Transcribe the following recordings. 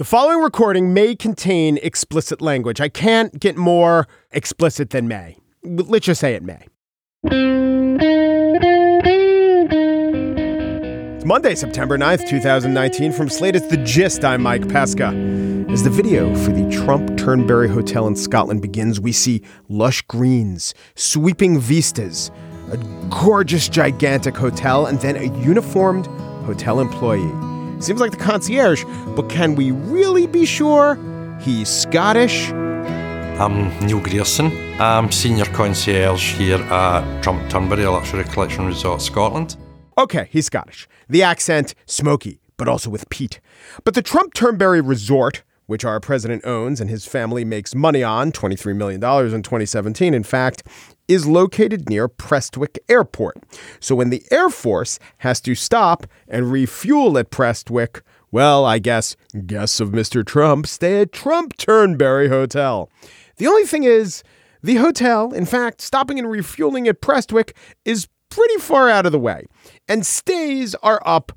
The following recording may contain explicit language. I can't get more explicit than may. Let's just say it may. It's Monday, September 9th, 2019. From Slate, it's The Gist. I'm Mike Pesca. As the video for the Trump Turnberry Hotel in Scotland begins, we see lush greens, sweeping vistas, a gorgeous, gigantic hotel, and then a uniformed hotel employee. Seems like the concierge, but can we really be sure he's Scottish? I'm Neil Grierson. I'm senior concierge here at Trump Turnberry Luxury Collection Resort, Scotland. Okay, he's Scottish. The accent, smoky, but also with peat. But the Trump Turnberry Resort, which our president owns and his family makes money on, $23 million in 2017, in fact, is located near Prestwick Airport. So when the Air Force has to stop and refuel at Prestwick, well, I guess guests of Mr. Trump stay at Trump Turnberry Hotel. The only thing is, the hotel, in fact, stopping and refueling at Prestwick is pretty far out of the way, and stays are up,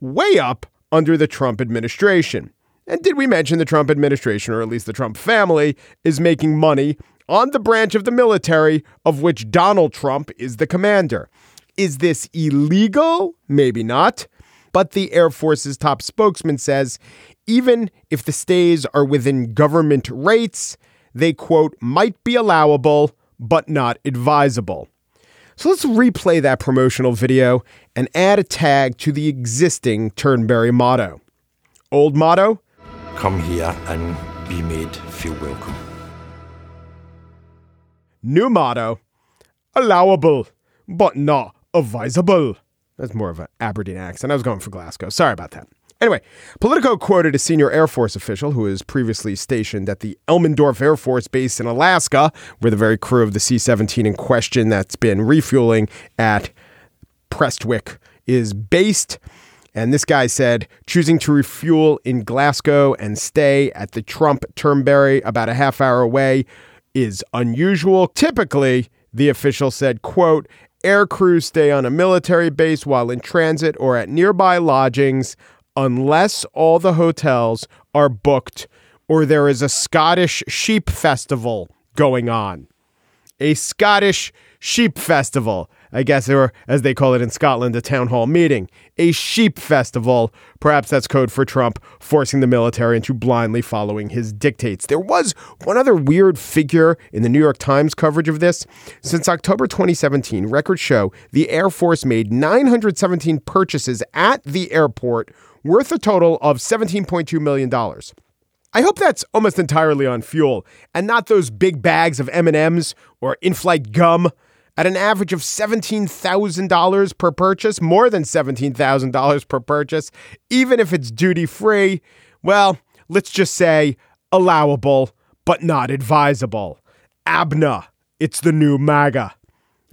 way up under the Trump administration. And did we mention the Trump administration, or at least the Trump family, is making money on the branch of the military of which Donald Trump is the commander? Is this illegal? Maybe not. But the Air Force's top spokesman says even if the stays are within government rates, they, quote, might be allowable, but not advisable. So let's replay that promotional video and add a tag to the existing Turnberry motto. Old motto Come here and be made feel welcome. New motto allowable, but not advisable. That's more of an Aberdeen accent. I was going for Glasgow. Sorry about that. Anyway, Politico quoted a senior Air Force official who was previously stationed at the Elmendorf Air Force Base in Alaska, where the very crew of the C 17 in question that's been refueling at Prestwick is based. And this guy said choosing to refuel in Glasgow and stay at the Trump Turnberry about a half hour away is unusual. Typically, the official said, quote, air crews stay on a military base while in transit or at nearby lodgings unless all the hotels are booked or there is a Scottish sheep festival going on. A Scottish sheep festival. I guess, or as they call it in Scotland, a town hall meeting, a sheep festival. Perhaps that's code for Trump forcing the military into blindly following his dictates. There was one other weird figure in the New York Times coverage of this. Since October 2017, records show the Air Force made 917 purchases at the airport worth a total of $17.2 million. I hope that's almost entirely on fuel and not those big bags of M&Ms or in-flight gum at an average of $17,000 per purchase, more than $17,000 per purchase, even if it's duty free. Well, let's just say allowable, but not advisable. ABNA, it's the new MAGA.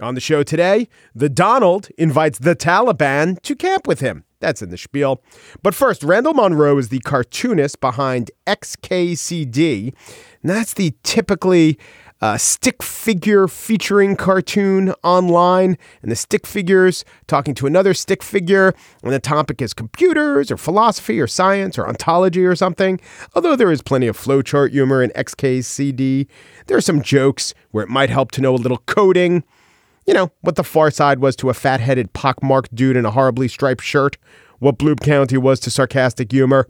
On the show today, the Donald invites the Taliban to camp with him. That's in the spiel. But first, Randall Munroe is the cartoonist behind XKCD. And that's the typically uh, stick figure featuring cartoon online, and the stick figures talking to another stick figure, and the topic is computers or philosophy or science or ontology or something. Although there is plenty of flowchart humor in XKCD, there are some jokes where it might help to know a little coding. You know, what the far side was to a fat headed, pockmarked dude in a horribly striped shirt, what Bloom County was to sarcastic humor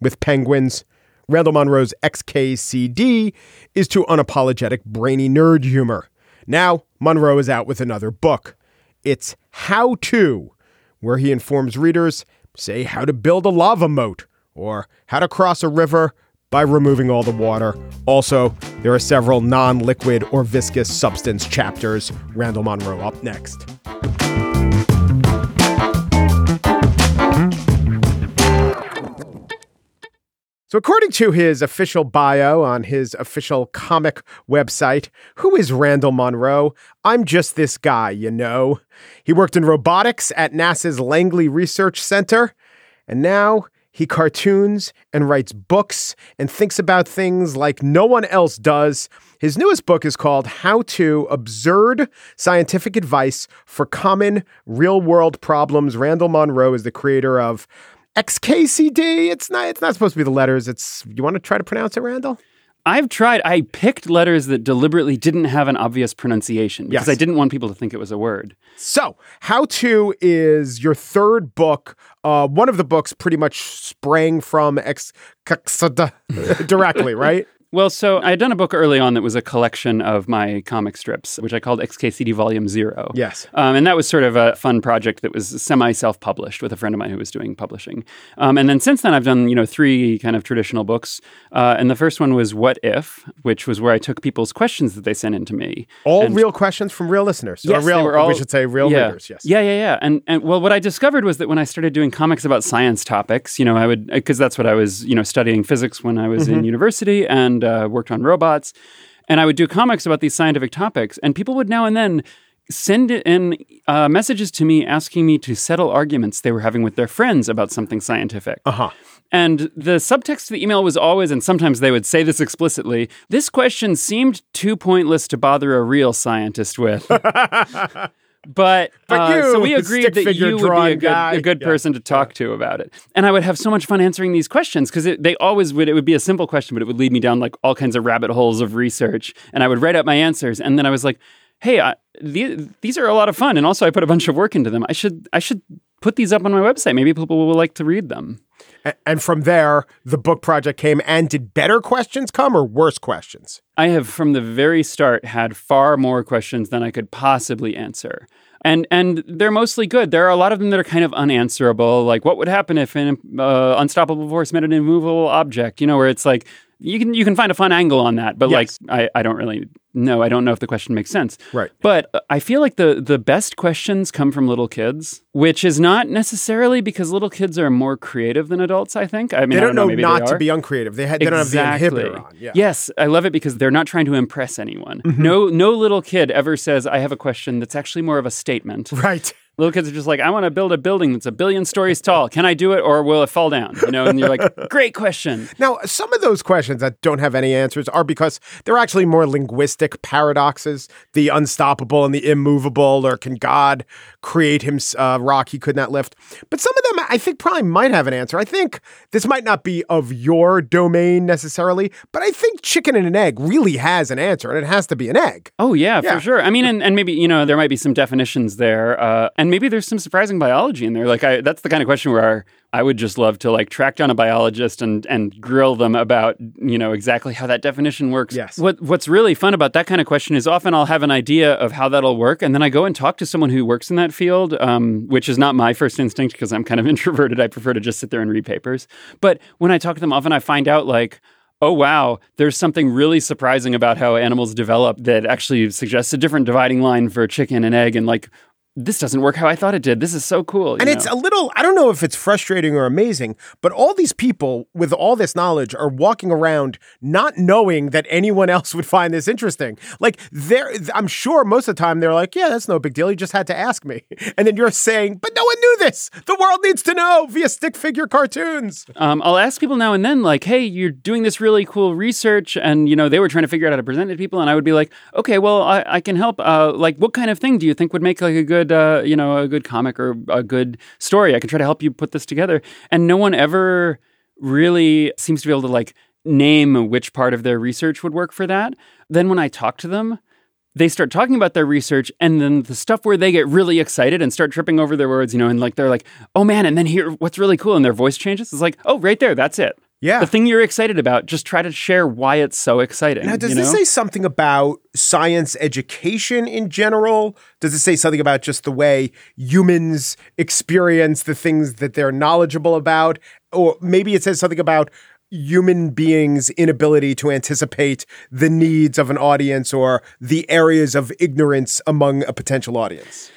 with penguins. Randall Munroe's XKCD is to unapologetic brainy nerd humor. Now, Munroe is out with another book. It's How To, where he informs readers, say, how to build a lava moat or how to cross a river by removing all the water. Also, there are several non liquid or viscous substance chapters. Randall Munroe up next. So, according to his official bio on his official comic website, who is Randall Munroe? I'm just this guy, you know. He worked in robotics at NASA's Langley Research Center, and now he cartoons and writes books and thinks about things like no one else does. His newest book is called How to Absurd Scientific Advice for Common Real World Problems. Randall Munroe is the creator of XKCD. It's not. It's not supposed to be the letters. It's. You want to try to pronounce it, Randall? I've tried. I picked letters that deliberately didn't have an obvious pronunciation because Yes. I didn't want people to think it was a word. So, How To is your third book. Uh, one of the books pretty much sprang from X directly, right? Well, so I had done a book early on that was a collection of my comic strips, which I called XKCD Volume Zero. Yes. Um, and that was sort of a fun project that was semi self published with a friend of mine who was doing publishing. Um, and then since then, I've done, you know, three kind of traditional books. Uh, and the first one was What If, which was where I took people's questions that they sent in to me. All And- real questions from real listeners. Yes, or real, all, we should say real yeah. readers. Yes. Yeah, yeah, yeah. And and well, what I discovered was that when I started doing comics about science topics, you know, I would because that's what I was, you know, studying physics when I was Mm-hmm. in university and uh, worked on robots, and I would do comics about these scientific topics, and people would now and then send in uh, messages to me asking me to settle arguments they were having with their friends about something scientific. Uh huh. And the subtext of the email was always, and sometimes they would say this explicitly this question seemed too pointless to bother a real scientist with. But, But uh, so we agreed that you would be a good, a good Yeah. person to talk to about it. And I would have so much fun answering these questions because they always would, it would be a simple question, but it would lead me down like all kinds of rabbit holes of research. And I would write out my answers. And then I was like, hey, I, the, these are a lot of fun. And also I put a bunch of work into them. I should, I should put these up on my website. Maybe people will like to read them. A- And from there, the book project came. And did better questions come or worse questions? I have from the very start had far more questions than I could possibly answer. And and they're mostly good. There are a lot of them that are kind of unanswerable. Like, what would happen if an uh, unstoppable force met an immovable object? You know, where it's like you can you can find a fun angle on that, but Yes. like I, I don't really know. I don't know if the question makes sense. Right. But uh, I feel like the the best questions come from little kids, which is not necessarily because little kids are more creative than adults. I think. I mean, They don't don't know. know maybe not to be uncreative. They, ha- they don't have the inhibitor on. Yeah. Yes, I love it because they're not trying to impress anyone. Mm-hmm. No, no little kid ever says, "I have a question." That's actually more of a statement. Right. Little kids are just like, "I want to build a building that's a billion stories tall. Can I do it, or will it fall down?" You know, and you're like, "Great question." Now, some of those questions that don't have any answers are because they're actually more linguistic paradoxes the unstoppable and the immovable, or can God create him uh, rock he could not lift? But some of them I think probably might have an answer. I think this might not be of your domain necessarily, but I think chicken and an egg really has an answer, and it has to be an egg. Oh yeah, Yeah. for sure. I mean, and, and maybe you know there might be some definitions there, uh, and maybe there's some surprising biology in there. Like I, that's the kind of question where I would just love to like track down a biologist and and grill them about you know exactly how that definition works. Yes. What What's really fun about that kind of question is often I'll have an idea of how that'll work, and then I go and talk to someone who works in that field, um, which is not my first instinct because I'm kind of introverted. I prefer to just sit there and read papers. But when I talk to them, often I find out like oh wow, there's something really surprising about how animals develop that actually suggests a different dividing line for chicken and egg, and like this doesn't work how I thought it did. This is so cool. And know? it's a little, I don't know if it's frustrating or amazing, but all these people with all this knowledge are walking around not knowing that anyone else would find this interesting. Like, they're, I'm sure most of the time they're like, yeah, that's no big deal. You just had to ask me. And then you're saying, but no one knew this. The world needs to know via stick figure cartoons. um, I'll ask people now and then, like, "Hey, you're doing this really cool research," and you know they were trying to figure out how to present it to people, and I would be like, "Okay, well, I, I can help. Uh, like, what kind of thing do you think would make like a good, uh, you know, a good comic or a good story? I can try to help you put this together." And no one ever really seems to be able to like name which part of their research would work for that. Then when I talk to them, they start talking about their research and then the stuff where they get really excited and start tripping over their words, you know, and like they're like, oh man, and then here, what's really cool, and their voice changes. It's like, oh, right there, that's it. Yeah. The thing you're excited about, just try to share why it's so exciting. Now, does you this know? say something about science education in general? Does it say something about just the way humans experience the things that they're knowledgeable about? Or maybe it says something about human beings' inability to anticipate the needs of an audience or the areas of ignorance among a potential audience.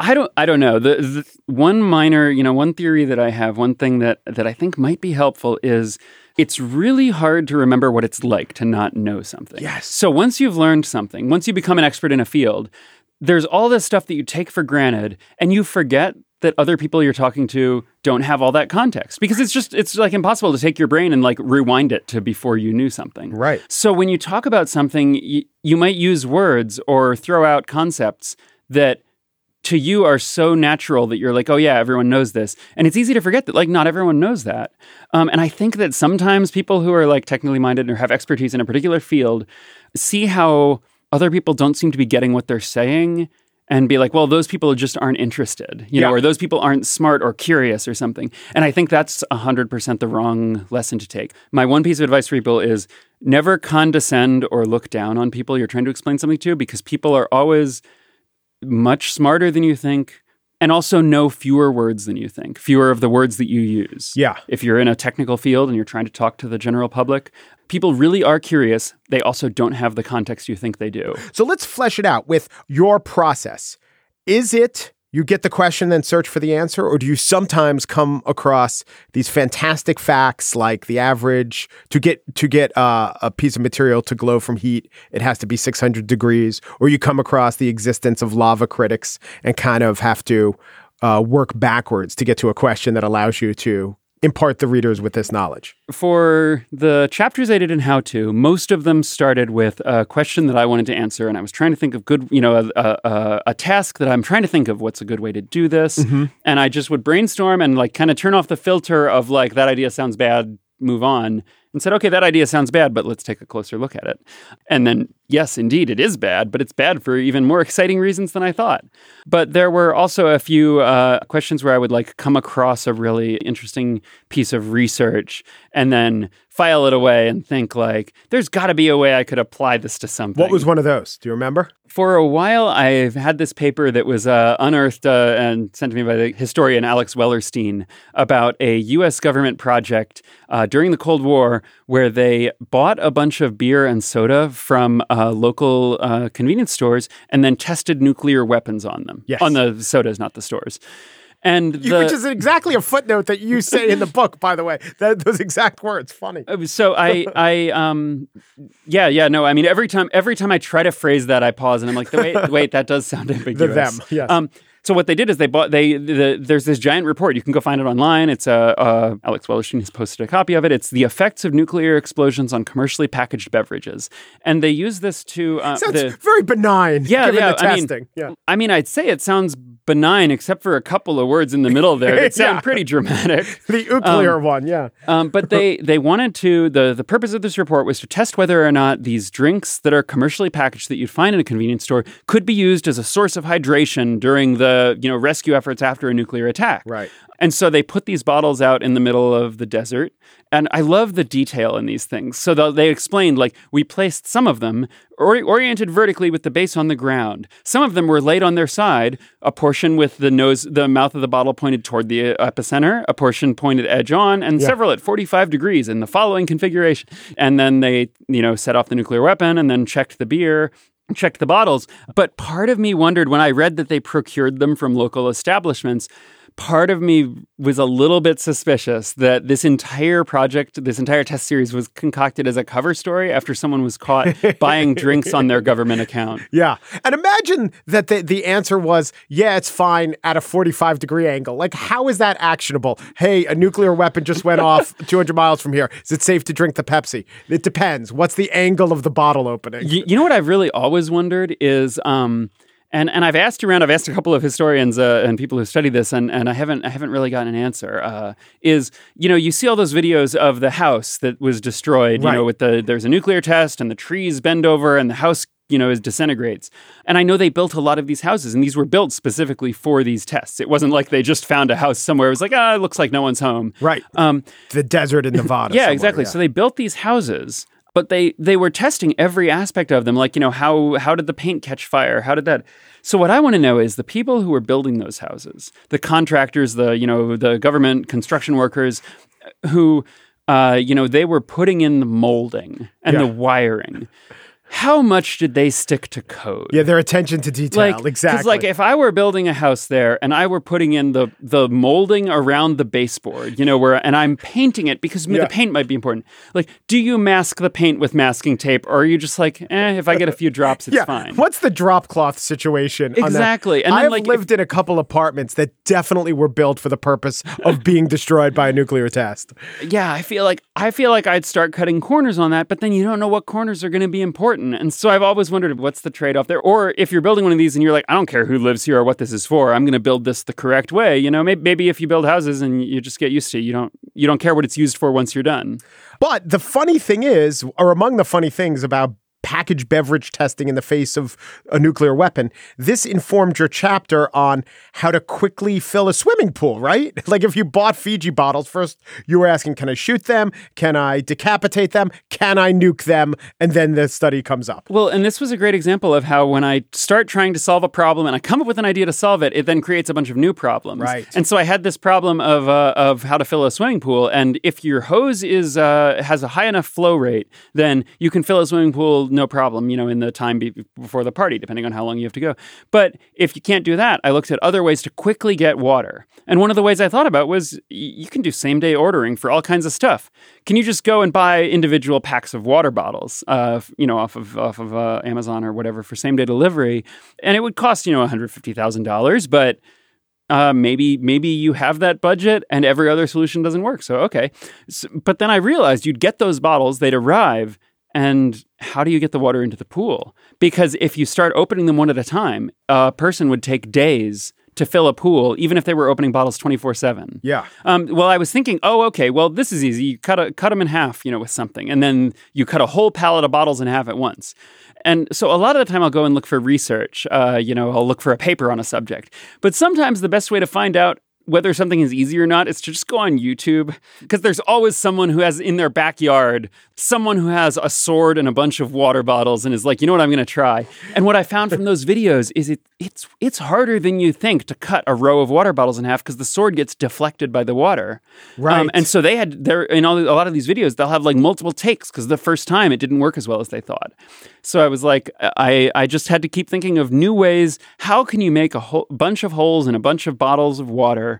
I don't I don't know. The, the one minor, you know, one theory that I have, one thing that that I think might be helpful is it's really hard to remember what it's like to not know something. Yes. So once you've learned something, once you become an expert in a field, there's all this stuff that you take for granted and you forget that other people you're talking to don't have all that context because it's just it's like impossible to take your brain and like rewind it to before you knew something. Right. So when you talk about something, you, you might use words or throw out concepts that to you are so natural that you're like, oh yeah, everyone knows this, and it's easy to forget that like not everyone knows that. Um, and I think that sometimes people who are like technically minded or have expertise in a particular field see how other people don't seem to be getting what they're saying and be like, well, those people just aren't interested, you know, or those people aren't smart or curious or something. And I think that's 100% the wrong lesson to take. My one piece of advice for people is never condescend or look down on people you're trying to explain something to because people are always much smarter than you think and also know fewer words than you think, fewer of the words that you use. Yeah. If you're in a technical field and you're trying to talk to the general public, people really are curious. They also don't have the context you think they do. So let's flesh it out with your process. Is it you get the question, then search for the answer, or do you sometimes come across these fantastic facts like the average to get to get uh, a piece of material to glow from heat, it has to be 600 degrees, or you come across the existence of lava critics and kind of have to uh, work backwards to get to a question that allows you to impart the readers with this knowledge. For the chapters I did in How To, most of them started with a question that I wanted to answer, and I was trying to think of good, you know, a, a, a, a task that I'm trying to think of what's a good way to do this, mm-hmm. and I just would brainstorm and like kind of turn off the filter of like that idea sounds bad, move on, and said, okay, that idea sounds bad, but let's take a closer look at it. And then, yes, indeed, it is bad, but it's bad for even more exciting reasons than I thought. But there were also a few uh, questions where I would like come across a really interesting piece of research and then file it away and think like, there's got to be a way I could apply this to something. What was one of those? Do you remember? For a while, I've had this paper that was uh, unearthed uh, and sent to me by the historian Alex Wellerstein about a U.S. government project uh, during the Cold War where they bought a bunch of beer and soda from uh, local uh, convenience stores and then tested nuclear weapons on them. Yes. On the sodas, not the stores. And You- the, Which is exactly a footnote that you say in the book, by the way. That, those exact words. Funny. Uh, so I I um yeah yeah no I mean every time every time I try to phrase that I pause and I'm like wait wait that does sound ambiguous The them, yes. um so what they did is they bought they the, there's this giant report you can go find it online it's uh, uh Alex Wellerstein has posted a copy of it it's the effects of nuclear explosions on commercially packaged beverages and they use this to uh, Sounds the, very benign. yeah given yeah the I mean yeah. I mean I'd say it sounds benign except for a couple of words in the middle there that sound Yeah. pretty dramatic The nuclear one, yeah. um, but they they wanted to the the purpose of this report was to test whether or not these drinks that are commercially packaged that you'd find in a convenience store could be used as a source of hydration during the you know rescue efforts after a nuclear attack. Right. And so they put these bottles out in the middle of the desert. And I love the detail in these things. So the- they explained like we placed some of them ori- oriented vertically with the base on the ground. Some of them were laid on their side, a portion with the nose, the mouth of the bottle pointed toward the uh, epicenter, a portion pointed edge on, and several at 45 degrees in the following configuration. And then they, you know, set off the nuclear weapon and then checked the beer checked the bottles. But part of me wondered when I read that they procured them from local establishments. Part of me was a little bit suspicious that this entire project, this entire test series was concocted as a cover story after someone was caught buying drinks on their government account. Yeah. And imagine that the, the answer was, yeah, it's fine at a 45 degree angle. Like, how is that actionable? Hey, a nuclear weapon just went off 200 miles from here. Is it safe to drink the Pepsi? It depends. What's the angle of the bottle opening? You, you know what I've really always wondered is, um, and and I've asked around. I've asked a couple of historians uh, and people who study this, and, and I haven't I haven't really gotten an answer. Uh, is you know you see all those videos of the house that was destroyed. You know, with the there's a nuclear test and the trees bend over and the house you know is disintegrates. And I know they built a lot of these houses, and these were built specifically for these tests. It wasn't like they just found a house somewhere. It was like ah, it looks like no one's home. Right. Um, the desert in Nevada. yeah, exactly. yeah. So they built these houses, but they they were testing every aspect of them. Like you know how how did the paint catch fire? How did that? So what I want to know is the people who were building those houses, the contractors, the you know the government construction workers, who uh, you know they were putting in the molding and the wiring. How much did they stick to code? yeah, their attention to detail. like exactly. like if I were building a house there and I were putting in the the molding around the baseboard, you know, where and I'm painting it because Yeah. the paint might be important. Like, do you mask the paint with masking tape, or are you just like, eh, if I get a few drops, it's yeah. fine. What's the drop cloth situation? Exactly. And then, I've like, if- lived in a couple apartments that definitely were built for the purpose of being destroyed by a nuclear test. yeah, I feel like I feel like I'd start cutting corners on that, but then you don't know what corners are going to be important. And so I've always wondered what's the trade off there? Or if you're building one of these and you're like, I don't care who lives here or what this is for, I'm going to build this the correct way. You know, maybe, maybe if you build houses and you just get used to it, you don't, you don't care what it's used for once you're done. But the funny thing is, or among the funny things about packaged beverage testing in the face of a nuclear weapon. This informed your chapter on how to quickly fill a swimming pool, right? Like if you bought Fiji bottles, first you were asking, can I shoot them? Can I decapitate them? Can I nuke them? And then the study comes up. Well, and this was a great example of how when I start trying to solve a problem and I come up with an idea to solve it, it then creates a bunch of new problems. Right. And so I had this problem of uh, of how to fill a swimming pool, and if your hose is uh, has a high enough flow rate, then you can fill a swimming pool no problem, you know, in the time be- before the party, depending on how long you have to go. But if you can't do that, I looked at other ways to quickly get water. And one of the ways I thought about was y- you can do same day ordering for all kinds of stuff. Can you just go and buy individual packs of water bottles, uh, you know, off of off of uh, Amazon or whatever for same day delivery, and it would cost you know one hundred fifty thousand dollars, but uh, maybe maybe you have that budget and every other solution doesn't work. So okay, so, but then I realized you'd get those bottles, they'd arrive, and how do you get the water into the pool? Because if you start opening them one at a time, a person would take days to fill a pool, even if they were opening bottles twenty four seven. Yeah. Um, well, I was thinking, oh, okay, well, this is easy. You cut a, cut them in half, you know, with something, and then you cut a whole pallet of bottles in half at once. And so a lot of the time, I'll go and look for research. Uh, you know, I'll look for a paper on a subject. But sometimes the best way to find out whether something is easy or not is to just go on YouTube because there's always someone who has in their backyard someone who has a sword and a bunch of water bottles and is like, you know what, I'm going to try. And what I found from those videos is it it's it's harder than you think to cut a row of water bottles in half because the sword gets deflected by the water. Um, Right. and so they had there in all, a lot of these videos they'll have like multiple takes because the first time it didn't work as well as they thought. So I was like, I I just had to keep thinking of new ways. How can you make a whole bunch of holes in a bunch of bottles of water?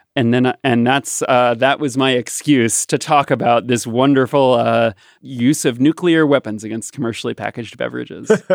And then, and that's uh, that was my excuse to talk about this wonderful uh, use of nuclear weapons against commercially packaged beverages.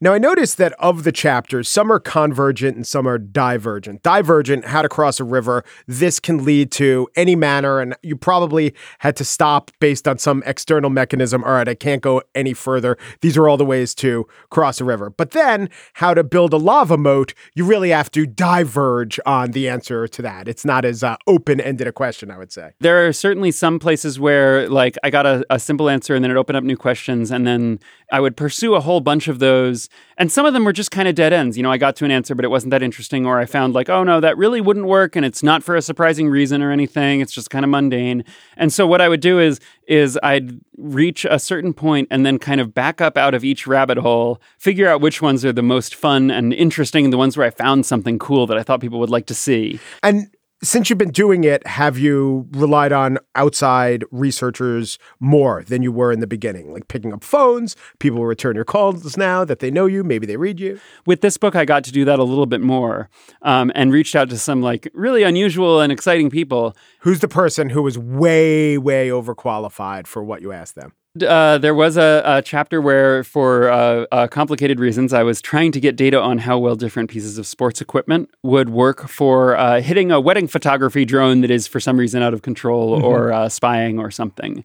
Now, I noticed that of the chapters, some are convergent and some are divergent. Divergent, how to cross a river. This can lead to any manner, and you probably had to stop based on some external mechanism. All right, I can't go any further. These are all the ways to cross a river. But then, how to build a lava moat, you really have to diverge on the answer to that. It's not as uh, open ended a question, I would say. there are certainly some places where like I got a, a simple answer and then it opened up new questions and then I would pursue a whole bunch of those and some of them were just kind of dead ends. You know, I got to an answer but it wasn't that interesting or I found like, oh no, that really wouldn't work and it's not for a surprising reason or anything. It's just kind of mundane. And so what I would do is is I'd reach a certain point and then kind of back up out of each rabbit hole, figure out which ones are the most fun and interesting, the ones where I found something cool that I thought people would like to see. And since you've been doing it, have you relied on outside researchers more than you were in the beginning? Like picking up phones, people will return your calls now that they know you, maybe they read you. with this book, I got to do that a little bit more um, and reached out to some like really unusual and exciting people. Who's the person who was way, way overqualified for what you asked them? Uh, there was a, a chapter where, for uh, uh, complicated reasons, I was trying to get data on how well different pieces of sports equipment would work for uh, hitting a wedding photography drone that is, for some reason, out of control or uh, spying or something.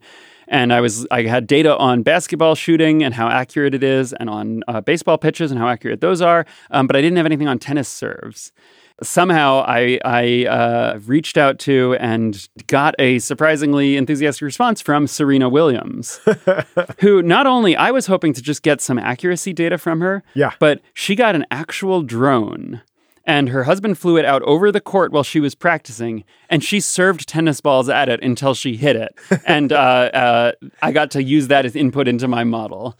And I was I had data on basketball shooting and how accurate it is, and on uh, baseball pitches and how accurate those are. Um, but I didn't have anything on tennis serves. Somehow I I uh, reached out to and got a surprisingly enthusiastic response from Serena Williams, who not only I was hoping to just get some accuracy data from her, Yeah. but she got an actual drone. And her husband flew it out over the court while she was practicing, and she served tennis balls at it until she hit it. and uh, uh, I got to use that as input into my model.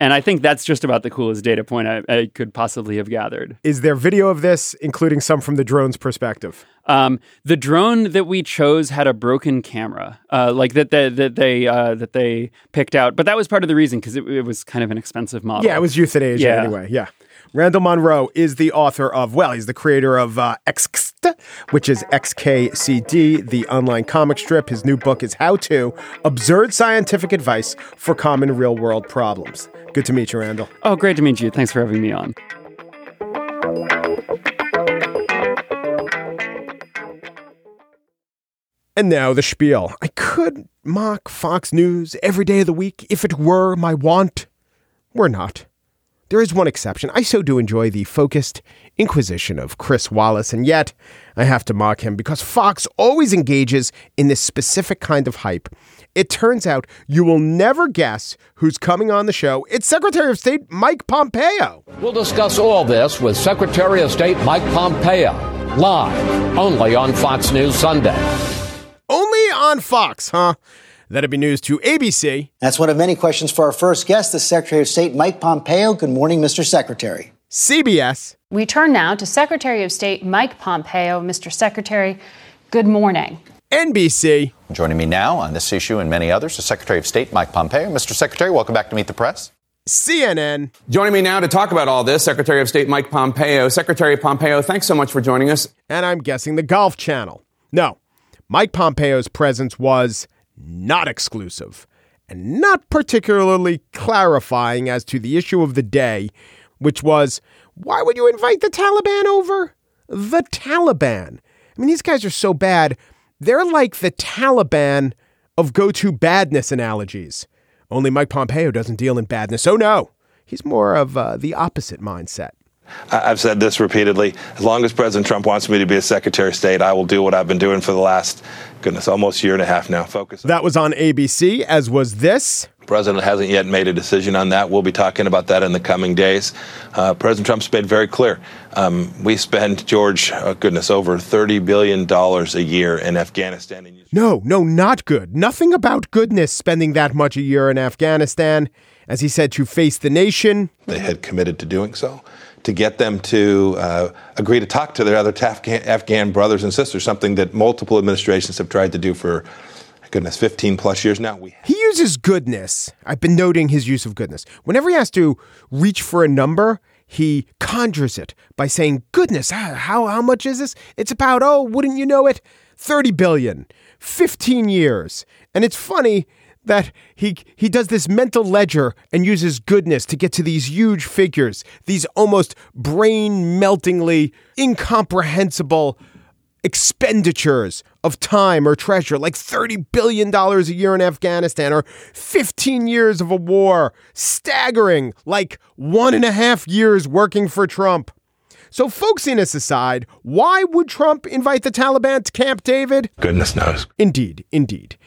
And I think that's just about the coolest data point I, I could possibly have gathered. Is there video of this, including some from the drone's perspective? Um, the drone that we chose had a broken camera, uh, like that they, that they uh, that they picked out. But that was part of the reason because it, it was kind of an expensive model. Yeah, it was euthanasia Yeah. anyway. Yeah. Randall Munroe is the author of, well, he's the creator of uh, XKCD, which is XKCD, the online comic strip. His new book is How To Absurd Scientific Advice for Common Real World Problems. Good to meet you, Randall. Oh, great to meet you. Thanks for having me on. And now the spiel. I could mock Fox News every day of the week if it were my want. We're not. There is one exception. I so do enjoy the focused inquisition of Chris Wallace, and yet I have to mock him because Fox always engages in this specific kind of hype. It turns out you will never guess who's coming on the show. It's Secretary of State Mike Pompeo. We'll discuss all this with Secretary of State Mike Pompeo live only on Fox News Sunday. Only on Fox, huh? That'd be news to ABC. That's one of many questions for our first guest, the Secretary of State Mike Pompeo. Good morning, Mr. Secretary. CBS. We turn now to Secretary of State Mike Pompeo. Mr. Secretary, good morning. NBC. Joining me now on this issue and many others, the Secretary of State Mike Pompeo. Mr. Secretary, welcome back to Meet the Press. CNN. Joining me now to talk about all this, Secretary of State Mike Pompeo. Secretary Pompeo, thanks so much for joining us. And I'm guessing the Golf Channel. No, Mike Pompeo's presence was not exclusive and not particularly clarifying as to the issue of the day, which was why would you invite the Taliban over? The Taliban. I mean, these guys are so bad. They're like the Taliban of go to badness analogies. Only Mike Pompeo doesn't deal in badness. Oh, no. He's more of uh, the opposite mindset. I've said this repeatedly. As long as President Trump wants me to be a Secretary of State, I will do what I've been doing for the last, goodness, almost year and a half now. Focus. That was on ABC, as was this. President hasn't yet made a decision on that. We'll be talking about that in the coming days. Uh, President Trump's made very clear. Um, we spend, George, uh, goodness, over $30 billion a year in Afghanistan. No, no, not good. Nothing about goodness spending that much a year in Afghanistan. As he said, to face the nation. They had committed to doing so to get them to uh, agree to talk to their other Afghan, Afghan brothers and sisters, something that multiple administrations have tried to do for goodness, 15 plus years now. We he uses goodness. I've been noting his use of goodness. Whenever he has to reach for a number, he conjures it by saying, goodness, how, how much is this? It's about, oh, wouldn't you know it? 30 billion, 15 years. And it's funny that he he does this mental ledger and uses goodness to get to these huge figures, these almost brain meltingly incomprehensible expenditures of time or treasure, like $30 billion a year in Afghanistan or 15 years of a war, staggering, like one and a half years working for Trump. So, folksiness aside, why would Trump invite the Taliban to Camp David? Goodness knows. Indeed, indeed.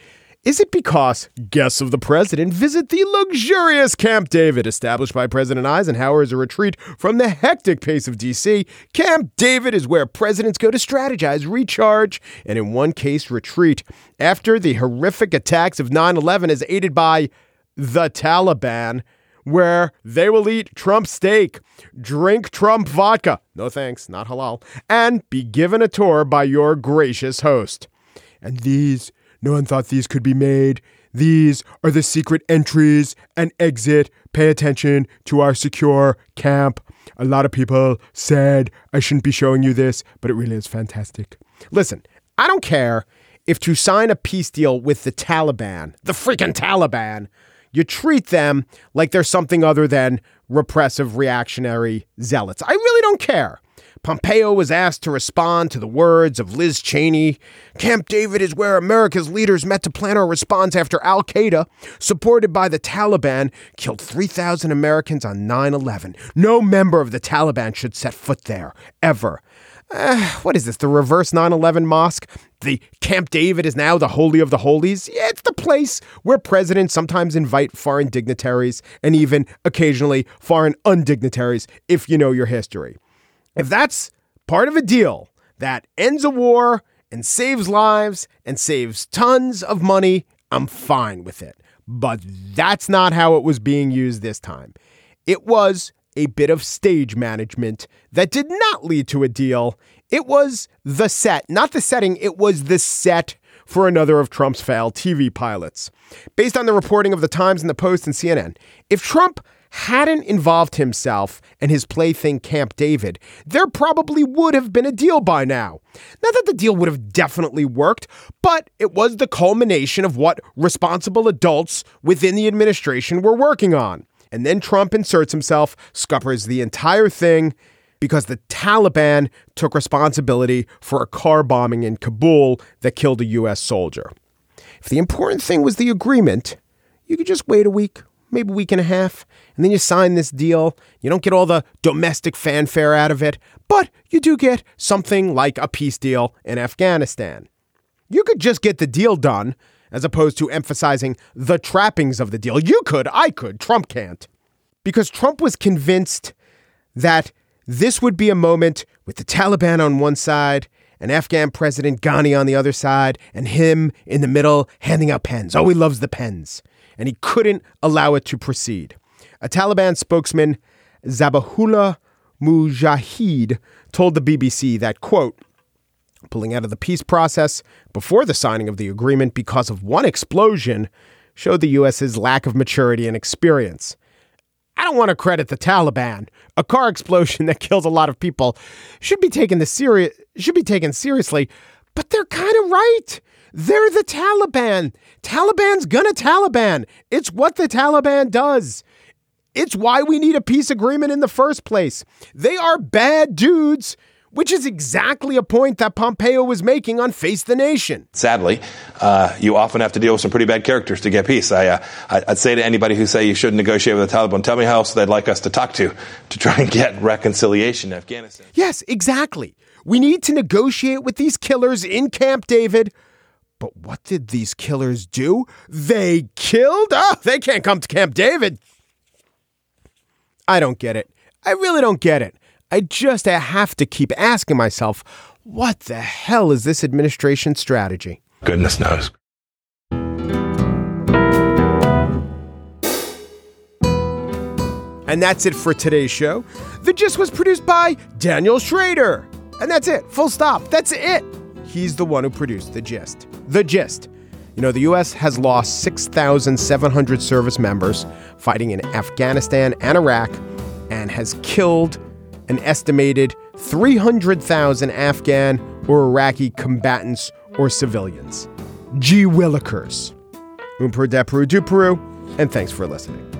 Is it because guests of the president visit the luxurious Camp David established by President Eisenhower as a retreat from the hectic pace of D.C.? Camp David is where presidents go to strategize, recharge, and in one case, retreat after the horrific attacks of 9 11 as aided by the Taliban where they will eat Trump steak, drink Trump vodka, no thanks, not halal, and be given a tour by your gracious host. And these no one thought these could be made. These are the secret entries and exit. Pay attention to our secure camp. A lot of people said I shouldn't be showing you this, but it really is fantastic. Listen, I don't care if to sign a peace deal with the Taliban, the freaking Taliban, you treat them like they're something other than repressive reactionary zealots. I really don't care. Pompeo was asked to respond to the words of Liz Cheney. Camp David is where America's leaders met to plan our response after Al Qaeda, supported by the Taliban, killed 3,000 Americans on 9 11. No member of the Taliban should set foot there, ever. Uh, what is this, the reverse 9 11 mosque? The Camp David is now the Holy of the Holies? Yeah, it's the place where presidents sometimes invite foreign dignitaries and even occasionally foreign undignitaries, if you know your history. If that's part of a deal that ends a war and saves lives and saves tons of money, I'm fine with it. But that's not how it was being used this time. It was a bit of stage management that did not lead to a deal. It was the set, not the setting, it was the set for another of Trump's failed TV pilots. Based on the reporting of the Times and the Post and CNN, if Trump hadn't involved himself and his plaything Camp David, there probably would have been a deal by now. Not that the deal would have definitely worked, but it was the culmination of what responsible adults within the administration were working on. And then Trump inserts himself, scuppers the entire thing, because the Taliban took responsibility for a car bombing in Kabul that killed a U.S. soldier. If the important thing was the agreement, you could just wait a week, maybe week and a half, and then you sign this deal. You don't get all the domestic fanfare out of it, but you do get something like a peace deal in Afghanistan. You could just get the deal done as opposed to emphasizing the trappings of the deal. You could, I could, Trump can't. Because Trump was convinced that this would be a moment with the Taliban on one side and Afghan President Ghani on the other side, and him in the middle handing out pens. Oh, he loves the pens. And he couldn't allow it to proceed. A Taliban spokesman, Zabihullah Mujahid, told the BBC that, quote, pulling out of the peace process before the signing of the agreement because of one explosion showed the U.S.'s lack of maturity and experience. I don't want to credit the Taliban. A car explosion that kills a lot of people should be taken the serious should be taken seriously, but they're kind of right. They're the Taliban. Taliban's gonna Taliban. It's what the Taliban does. It's why we need a peace agreement in the first place. They are bad dudes which is exactly a point that Pompeo was making on Face the Nation. Sadly, uh, you often have to deal with some pretty bad characters to get peace. I, uh, I'd say to anybody who say you shouldn't negotiate with the Taliban, tell me how else they'd like us to talk to to try and get reconciliation in Afghanistan. Yes, exactly. We need to negotiate with these killers in Camp David. But what did these killers do? They killed? Oh, they can't come to Camp David. I don't get it. I really don't get it. I just have to keep asking myself, what the hell is this administration strategy? Goodness knows. And that's it for today's show. The Gist was produced by Daniel Schroeder. And that's it. Full stop. That's it. He's the one who produced The Gist. The Gist. You know, the U.S. has lost 6,700 service members fighting in Afghanistan and Iraq and has killed an estimated 300,000 Afghan or Iraqi combatants or civilians. G. Willikers. Umper Deperu Duperu, and thanks for listening.